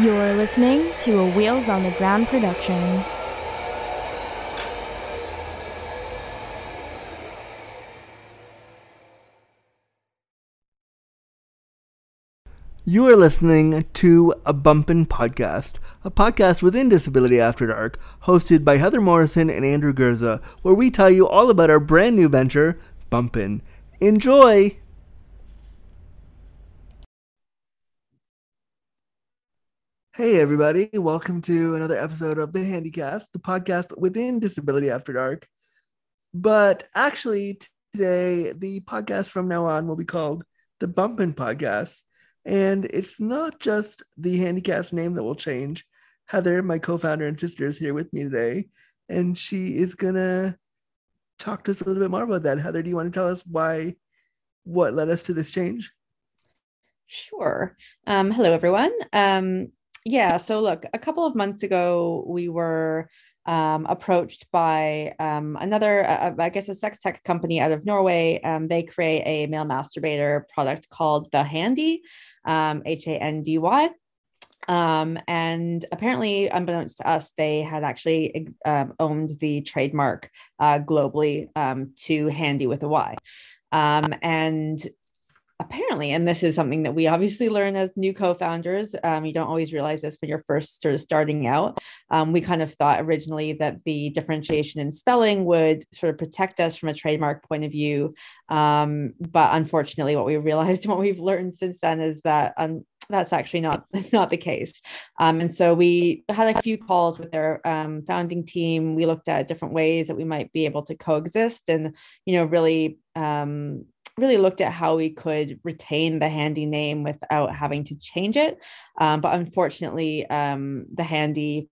You're listening to a Wheels on the Ground production. You are listening to a Bumpin' Podcast, a podcast within Disability After Dark, hosted by Heather Morrison and Andrew Gurza, where we tell you all about our brand new venture, Bumpin'. Enjoy! Hey, everybody, welcome to another episode of The Handycast, the podcast within Disability After Dark. But actually, today, the podcast from now on will be called the Bumpin' Podcast. And it's not just the Handycast name that will change. Heather, my co founder and sister, is here with me today, and she is going to talk to us a little bit more about that. Heather, do you want to tell us why, what led us to this change? Sure. Um, hello, everyone. Um, yeah, so look, a couple of months ago, we were um, approached by um, another, uh, I guess, a sex tech company out of Norway. Um, they create a male masturbator product called the Handy, um, H A N D Y. Um, and apparently, unbeknownst to us, they had actually um, owned the trademark uh, globally to Handy with a Y. and apparently, and this is something that we obviously learn as new co-founders. Um, you don't always realize this when you're first sort of starting out. Um, we kind of thought originally that the differentiation in spelling would sort of protect us from a trademark point of view, um, but unfortunately, what we realized and what we've learned since then is that um, that's actually not not the case. Um, and so we had a few calls with their um, founding team. We looked at different ways that we might be able to coexist, and you know, really um, really looked at how we could retain the handy name without having to change it. Um, but unfortunately, um, the handy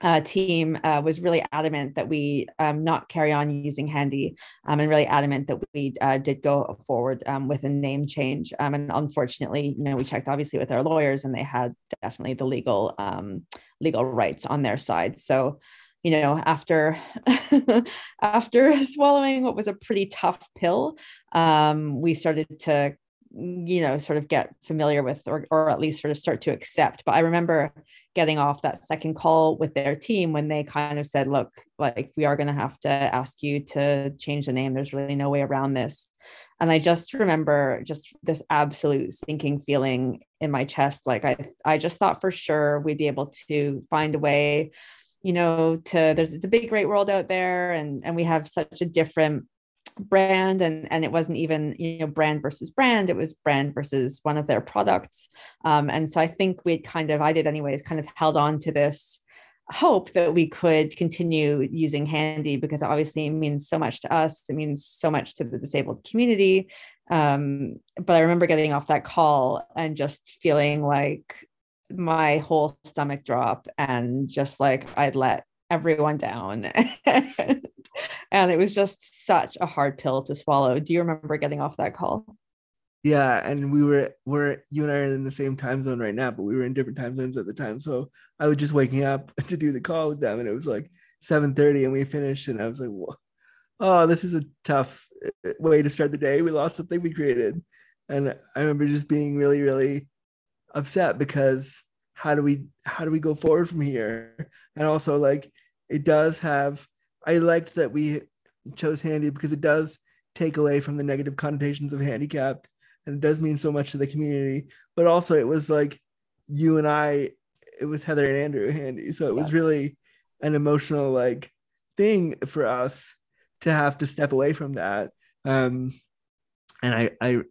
uh, team uh, was really adamant that we um, not carry on using handy um, and really adamant that we uh, did go forward um, with a name change um, and unfortunately you know we checked obviously with our lawyers and they had definitely the legal um, legal rights on their side so you know after after swallowing what was a pretty tough pill um, we started to you know sort of get familiar with or, or at least sort of start to accept. But i remember getting off that second call with their team when they kind of said look like we are going to have to ask you to change the name. There's really no way around this. And i just remember just this absolute sinking feeling in my chest. Like i i just thought for sure we'd be able to find a way you know to there's it's a big great world out there and and we have such a different brand and and it wasn't even you know brand versus brand. It was brand versus one of their products. Um, and so i think we kind of i did anyways kind of held on to this hope that we could continue using handy because obviously it means so much to us. It means so much to the disabled community. Um, but i remember getting off that call and just feeling like my whole stomach drop and just like I'd let everyone down. and it was just such a hard pill to swallow. Do you remember getting off that call? Yeah, and we were we're you and I are in the same time zone right now, but we were in different time zones at the time. So I was just waking up to do the call with them, and it was like 7:30, and we finished, and I was like. "Oh, this is a tough uh, way to start the day. We lost something we created," and I remember just being really, really upset because how do we how do we go forward from here? And also like it does have i liked that we chose handy because it does take away from the negative connotations of handicapped and it does mean so much to the community. But also it was like you and i it was heather and andrew handy. So it was really an emotional like thing for us to have to step away from that. Um and i i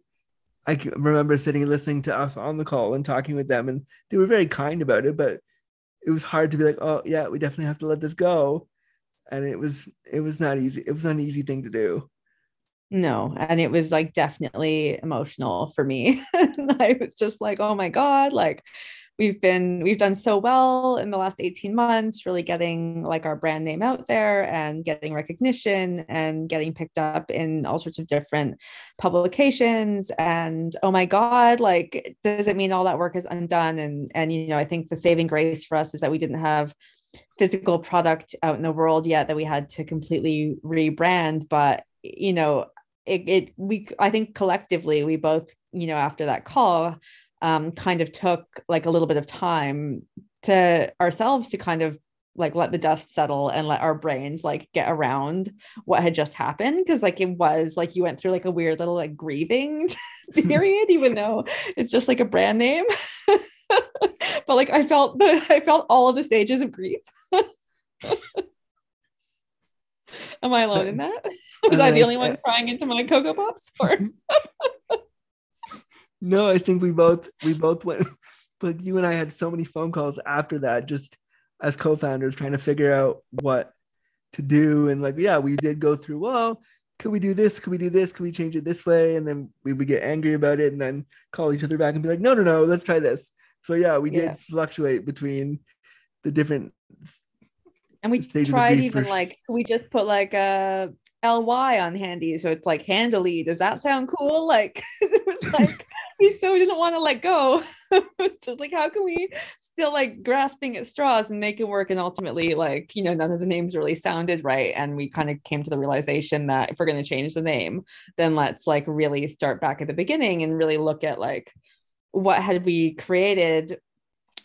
I remember sitting and listening to us on the call and talking with them, and they were very kind about it. But it was hard to be like, "Oh, yeah, we definitely have to let this go," and it was it was not easy. It was not an easy thing to do. No, and it was like definitely emotional for me. I was just like, "Oh my god!" Like we've been we've done so well in the last 18 months really getting like our brand name out there and getting recognition and getting picked up in all sorts of different publications. And oh my god like does it mean all that work is undone? And and you know i think the saving grace for us is that we didn't have physical product out in the world yet that we had to completely rebrand. But you know it, it we i think collectively we both you know after that call um, kind of took like a little bit of time to ourselves to kind of like let the dust settle and let our brains like get around what had just happened. Because like it was like you went through like a weird little like grieving period even though it's just like a brand name. But like i felt the i felt all of the stages of grief. Am i alone in that? Was i, the only one crying into my cocoa pops or no i think we both we both went but you and i had so many phone calls after that just as co-founders trying to figure out what to do. And like yeah we did go through well could we do this? Could we do this? Could we change it this way? And then we would get angry about it and then call each other back and be like no no no let's try this. So yeah we did fluctuate between the different and we tried even like we just put like a ly on handy. So it's like handily does that sound cool? Like it was like we so didn't want to let go just like how can we still like grasping at straws and make it work. And ultimately, like, you know, none of the names really sounded right. And we kind of came to the realization that if we're going to change the name, then let's like really start back at the beginning and really look at like what had we created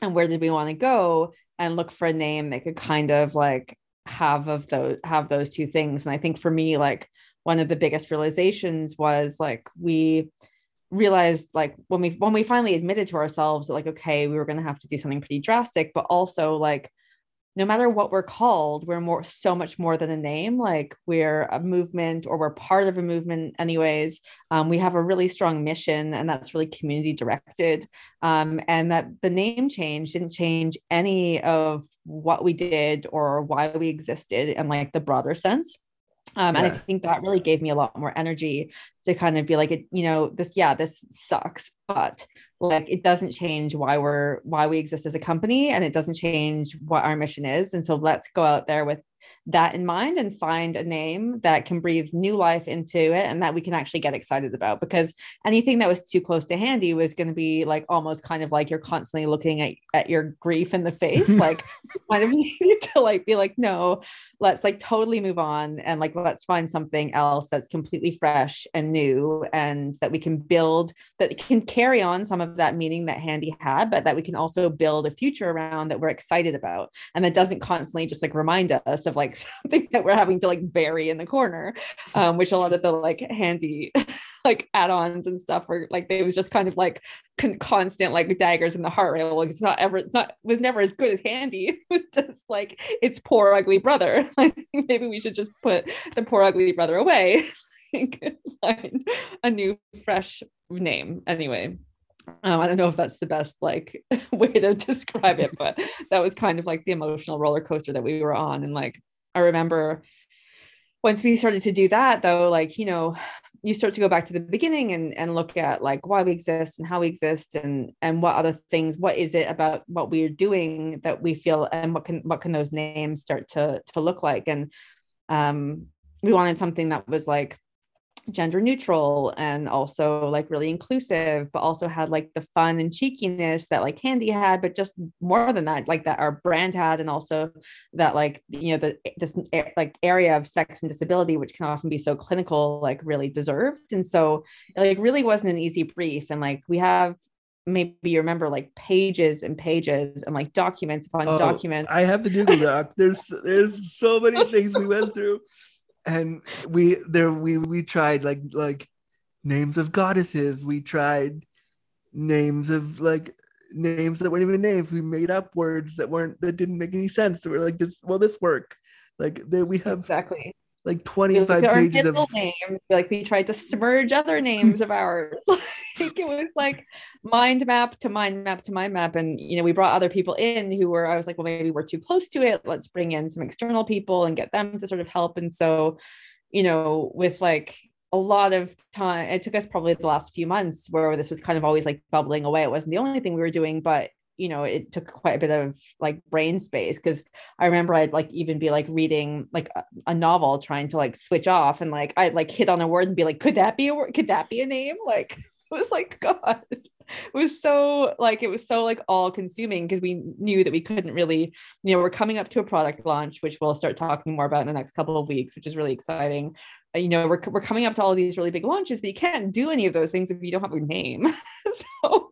and where did we want to go and look for a name that could kind of like have of those have those two things. And I think for me, like one of the biggest realizations was like we realized like when we when we finally admitted to ourselves that like okay we were going to have to do something pretty drastic but also like no matter what we're called we're more so much more than a name. Like we're a movement or we're part of a movement anyways. Um, we have a really strong mission and that's really community directed. Um, and that the name change didn't change any of what we did or why we existed in like the broader sense um, yeah. and I think that really gave me a lot more energy to kind of be like, it, you know, this, yeah, this sucks, but like it doesn't change why we're why we exist as a company, and it doesn't change what our mission is. And so let's go out there with that in mind and find a name that can breathe new life into it and that we can actually get excited about because anything that was too close to handy was going to be like almost kind of like you're constantly looking at, at your grief in the face like kind of need to like be like no let's like totally move on and like let's find something else that's completely fresh and new and that we can build that can carry on some of that meaning that handy had but that we can also build a future around that we're excited about and that doesn't constantly just like remind us of like something that we're having to like bury in the corner um, which a lot of the like handy like add-ons and stuff were like they was just kind of like con- constant like daggers in the heart right? Like it's not ever not was never as good as handy. It was just like it's poor ugly brother. Think maybe we should just put the poor ugly brother away. Find a new fresh name. Anyway um, I don't know if that's the best like way to describe it, but that was kind of like the emotional roller coaster that we were on. And like I remember once we started to do that though, like, you know, you start to go back to the beginning and, and look at like why we exist and how we exist and and what other things what is it about what we're doing that we feel and what can what can those names start to to look like? And um we wanted something that was like gender neutral and also like really inclusive but also had like the fun and cheekiness that like handy had but just more than that like that our brand had and also that like you know the this like area of sex and disability which can often be so clinical like really deserved. And so it, like really wasn't an easy brief. And like we have maybe you remember like pages and pages and like documents upon oh, documents i have the google doc. There's there's so many things we went through and we there we we tried like like names of goddesses. We tried names of like names that weren't even names. We made up words that weren't that didn't make any sense. So we're like this will this work? Like there we have exactly like 25 pages of names like we tried to submerge other names of ours. Like it was like mind map to mind map to mind map. And you know we brought other people in who were i was like well maybe we're too close to it. Let's bring in some external people and get them to sort of help. And so you know with like a lot of time it took us probably the last few months where this was kind of always like bubbling away. It wasn't the only thing we were doing but you know it took quite a bit of like brain space because i remember i'd like even be like reading like a, a, novel trying to like switch off and like i'd like hit on a word and be like could that be a word could that be a name? Like it was like god. It was so like it was so like all consuming because we knew that we couldn't really you know we're coming up to a product launch which we'll start talking more about in the next couple of weeks which is really exciting. Uh, you know we're, we're coming up to all these really big launches but you can't do any of those things if you don't have a name. So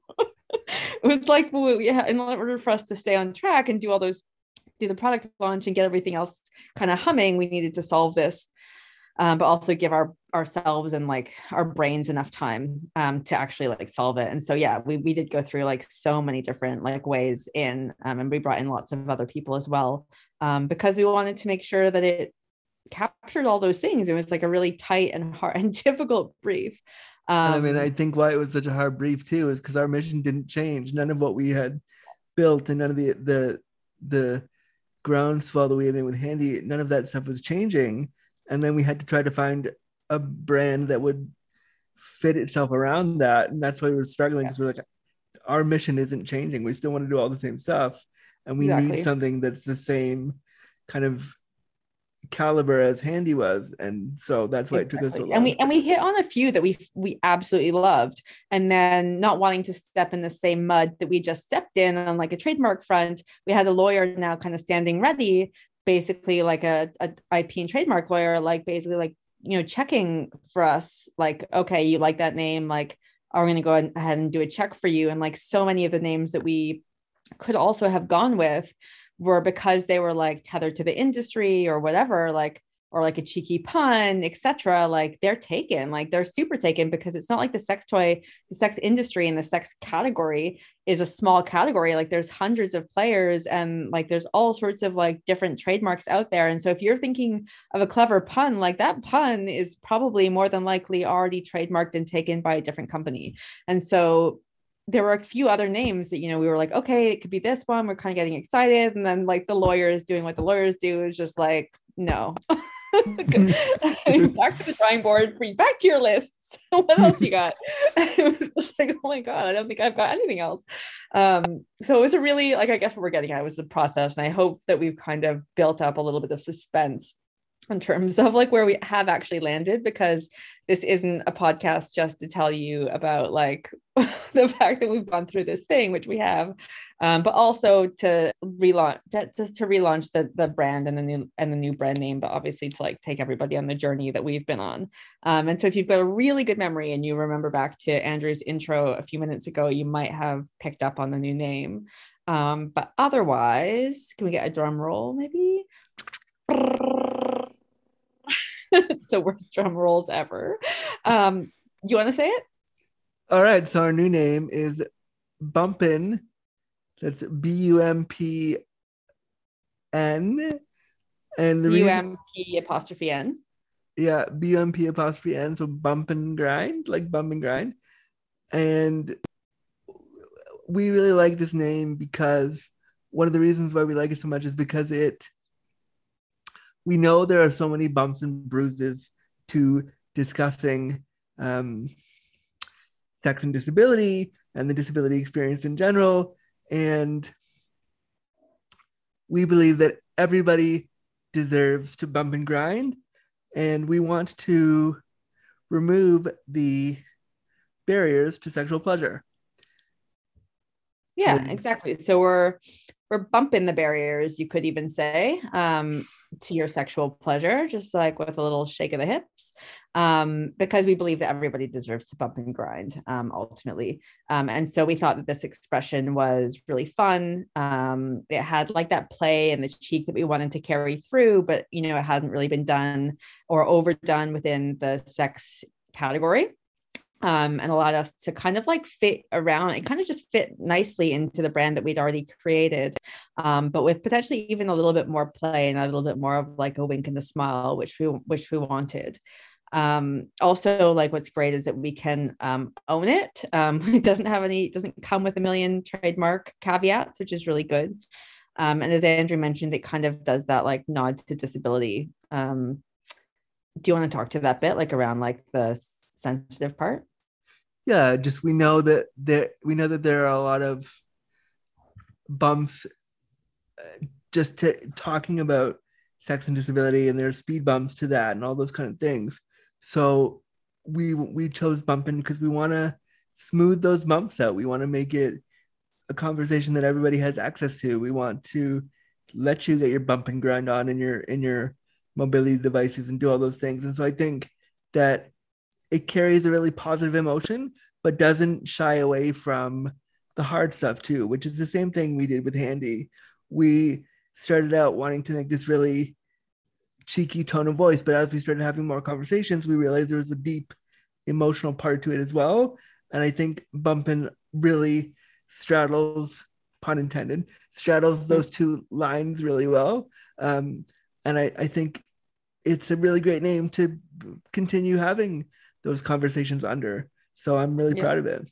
like we, in order for us to stay on track and do all those do the product launch and get everything else kind of humming, we needed to solve this, um, but also give our ourselves and like our brains enough time um, to actually like solve it. And so yeah, we we did go through like so many different like ways in, um, and we brought in lots of other people as well um, because we wanted to make sure that it captured all those things. It was like a really tight and hard and difficult brief. Um, I mean, I think why it was such a hard brief too is because our mission didn't change. None of what we had built and none of the the the groundswell that we had in with Handy, none of that stuff was changing. And then we had to try to find a brand that would fit itself around that. And that's why we were struggling because yeah. we're like, our mission isn't changing. We still want to do all the same stuff. And we exactly. need something that's the same kind of caliber as Handy was, and so that's why exactly. it took us so long. And we and we hit on a few that we we absolutely loved, and then not wanting to step in the same mud that we just stepped in on like a trademark front, we had a lawyer now kind of standing ready, basically like a, a IP and trademark lawyer, like basically like you know checking for us, like okay, you like that name, like are we going to go ahead and do a check for you? And like so many of the names that we could also have gone with were because they were like tethered to the industry or whatever like or like a cheeky pun etc like they're taken like they're super taken because it's not like the sex toy the sex industry and the sex category is a small category. Like there's hundreds of players and like there's all sorts of like different trademarks out there. And so if you're thinking of a clever pun like that pun is probably more than likely already trademarked and taken by a different company. And so there were a few other names that you know we were like okay it could be this one we're kind of getting excited and then like the lawyers doing what the lawyers do is just like no. Back to the drawing board back to your lists. What else you got? It was just like oh my god i don't think i've got anything else. Um so it was a really like i guess what we're getting at was the process and i hope that we've kind of built up a little bit of suspense in terms of like where we have actually landed because this isn't a podcast just to tell you about like the fact that we've gone through this thing which we have um, but also to relaunch to, just to relaunch the the brand and the new and the new brand name but obviously to like take everybody on the journey that we've been on. Um, and so if you've got a really good memory and you remember back to andrew's intro a few minutes ago you might have picked up on the new name. Um, but otherwise can we get a drum roll maybe the worst drum rolls ever. Um, you want to say it? All right. So our new name is Bumpin. That's B U M P N. And the U M P apostrophe N. Yeah, B U M P apostrophe N. So bump and grind, like bump and grind. And we really like this name because one of the reasons why we like it so much is because it we know there are so many bumps and bruises to discussing um, sex and disability and the disability experience in general. And we believe that everybody deserves to bump and grind. And we want to remove the barriers to sexual pleasure. Yeah, exactly. So we're we're bumping the barriers, you could even say, um, to your sexual pleasure, just like with a little shake of the hips, um, because we believe that everybody deserves to bump and grind um, ultimately. Um, and so we thought that this expression was really fun. Um, it had like that play and the cheek that we wanted to carry through, but you know, it hadn't really been done or overdone within the sex category um, and allowed us to kind of like fit around and kind of just fit nicely into the brand that we'd already created, um, but with potentially even a little bit more play and a little bit more of like a wink and a smile, which we which we wanted. Um, also, like what's great is that we can um, own it. Um, it doesn't have any, doesn't come with a million trademark caveats, which is really good. Um, and as Andrew mentioned, it kind of does that like nod to disability. Do you want to talk to that bit, like around like the sensitive part? Yeah, just we know that there we know that there are a lot of bumps uh, just to talking about sex and disability and there's speed bumps to that and all those kind of things. So we we chose bumping because we want to smooth those bumps out. We want to make it a conversation that everybody has access to. We want to let you get your bump and grind on in your in your mobility devices and do all those things. And so I think that it carries a really positive emotion, but doesn't shy away from the hard stuff too, which is the same thing we did with Handy. We started out wanting to make this really cheeky tone of voice, but as we started having more conversations, we realized there was a deep emotional part to it as well. And I think Bumpin really straddles, pun intended, straddles those two lines really well. Um, and I, I think it's a really great name to continue having those conversations under. So I'm really yeah. proud of it.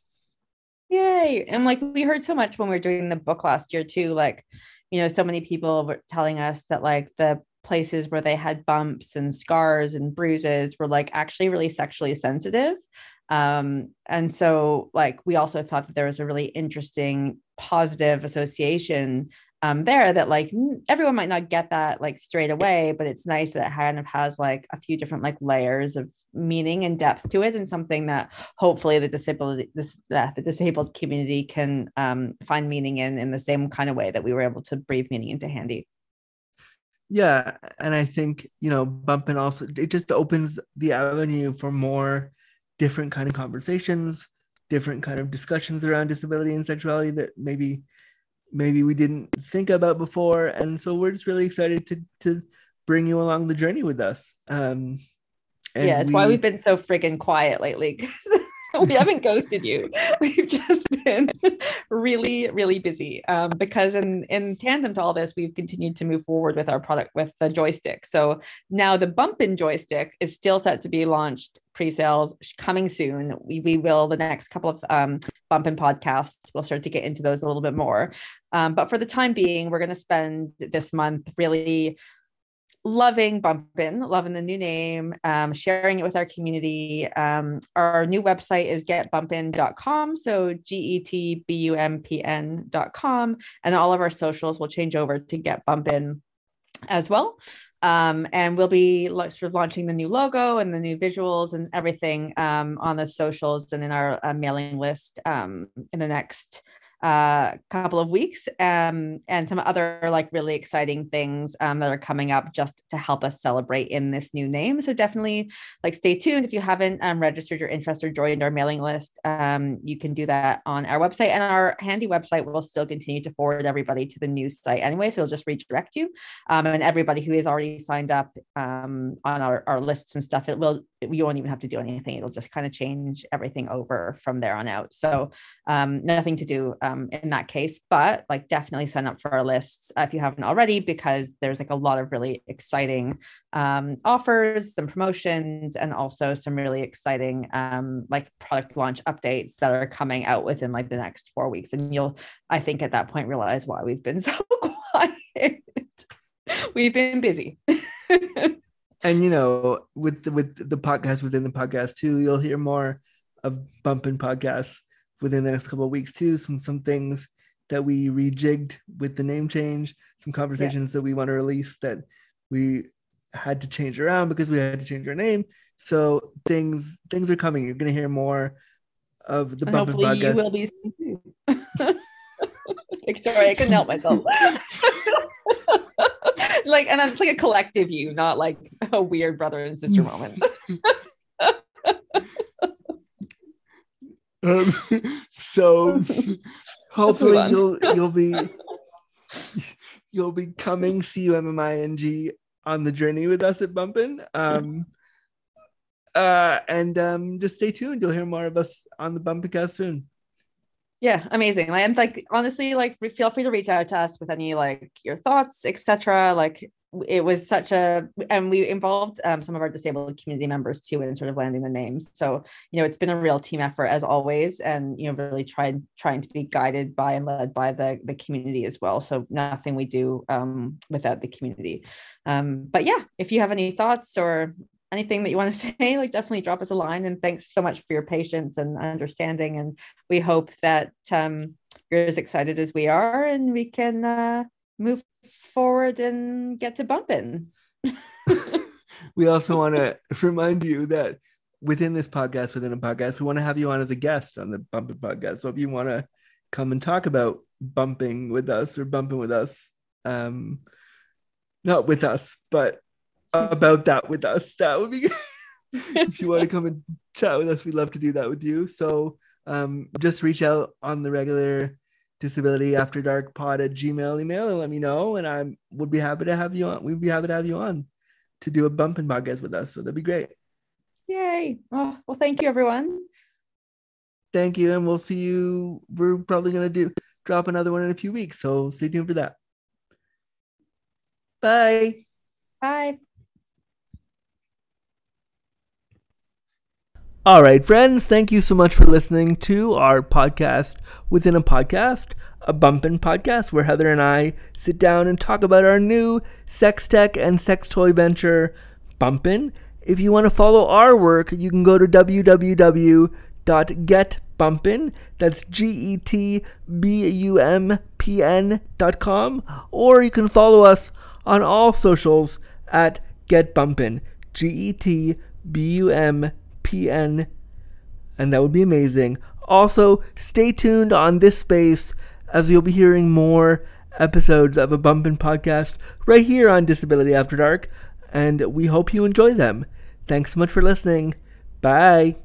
Yay. And like we heard so much when we were doing the book last year too, like, you know, so many people were telling us that like the places where they had bumps and scars and bruises were like actually really sexually sensitive. Um, and so like we also thought that there was a really interesting positive association um, there that like everyone might not get that like straight away, but it's nice that it kind of has like a few different like layers of meaning and depth to it, and something that hopefully the disabled this, uh, the disabled community can um, find meaning in in the same kind of way that we were able to breathe meaning into Handy. Yeah, and I think you know, bumping also it just opens the avenue for more different kind of conversations, different kind of discussions around disability and sexuality that maybe maybe we didn't think about before. And so we're just really excited to to bring you along the journey with us. Um, yeah, it's we, why we've been so friggin' quiet lately. we haven't ghosted you. We've just been really, really busy um, because in in tandem to all this, we've continued to move forward with our product with the joystick. So now the Bumpin joystick is still set to be launched pre-sales coming soon. We, we will the next couple of um, Bumpin podcasts. We'll start to get into those a little bit more. Um, but for the time being, we're going to spend this month really loving Bumpin, loving the new name, um, sharing it with our community. Um, our new website is getbumpin.com. So G E T B U M P N.com. And all of our socials will change over to Get Bumpin as well. Um, and we'll be sort of launching the new logo and the new visuals and everything um, on the socials and in our uh, mailing list um, in the next uh, couple of weeks um, and some other like really exciting things um, that are coming up just to help us celebrate in this new name. So definitely like stay tuned. If you haven't um, registered your interest or joined our mailing list, um, you can do that on our website and our handy website will still continue to forward everybody to the new site anyway. So it'll just redirect you um, and everybody who is already signed up um, on our, our lists and stuff, it will, you won't even have to do anything. It'll just kind of change everything over from there on out. So nothing to do um, in that case, but like definitely sign up for our lists if you haven't already, because there's like a lot of really exciting um, offers, some promotions, and also some really exciting um, like product launch updates that are coming out within like the next four weeks. And you'll, I think, at that point realize why we've been so quiet. we've been busy. and you know, with the, with the podcast within the podcast too, you'll hear more of bumping podcasts within the next couple of weeks too. Some some things that we rejigged with the name change, some conversations yeah. that we want to release that we had to change around because we had to change our name. So things things are coming. You're gonna hear more of the Bump Podcast. You will be Sorry, I couldn't help myself. like, and it's like a collective you, not like a weird brother and sister moment. Um, so hopefully you'll you'll be you'll be coming C U M M I N G on the journey with us at Bumpin. Um, uh, and um, just stay tuned. You'll hear more of us on the Bumpicast soon. Yeah, amazing. And like honestly, like feel free to reach out to us with any like your thoughts, etc. Like it was such a and we involved um, some of our disabled community members too in sort of landing the names so you know it's been a real team effort as always and you know really tried trying to be guided by and led by the the community as well. So nothing we do um, without the community. Um, but yeah if you have any thoughts or anything that you want to say like definitely drop us a line and thanks so much for your patience and understanding. And we hope that um, you're as excited as we are and we can uh, move forward and get to bumping. we also want to remind you that within this podcast, within a podcast, we want to have you on as a guest on the Bumping Podcast. So if you want to come and talk about bumping with us or bumping with us, um, not with us, but about that with us, that would be good. if you want to come and chat with us, we'd love to do that with you. So um, just reach out on the regular disability after dark pod at gmail email and let me know and i would be happy to have you on we'd be happy to have you on to do a bumping podcast with us so that'd be great Yay. Oh, well, thank you, everyone. thank you and we'll see you we're probably going to do drop another one in a few weeks so stay tuned for that bye Bye. All right, friends, thank you so much for listening to our podcast within a podcast, a bumpin' podcast, where Heather and I sit down and talk about our new sex tech and sex toy venture, Bumpin'. If you want to follow our work, you can go to www.getbumpin', that's G E T B U M P N dot com, or you can follow us on all socials at getbumpin', G E T B U M PN, and that would be amazing. Also, stay tuned on this space as you'll be hearing more episodes of a Bumpin' podcast right here on Disability After Dark, and we hope you enjoy them. Thanks so much for listening. Bye.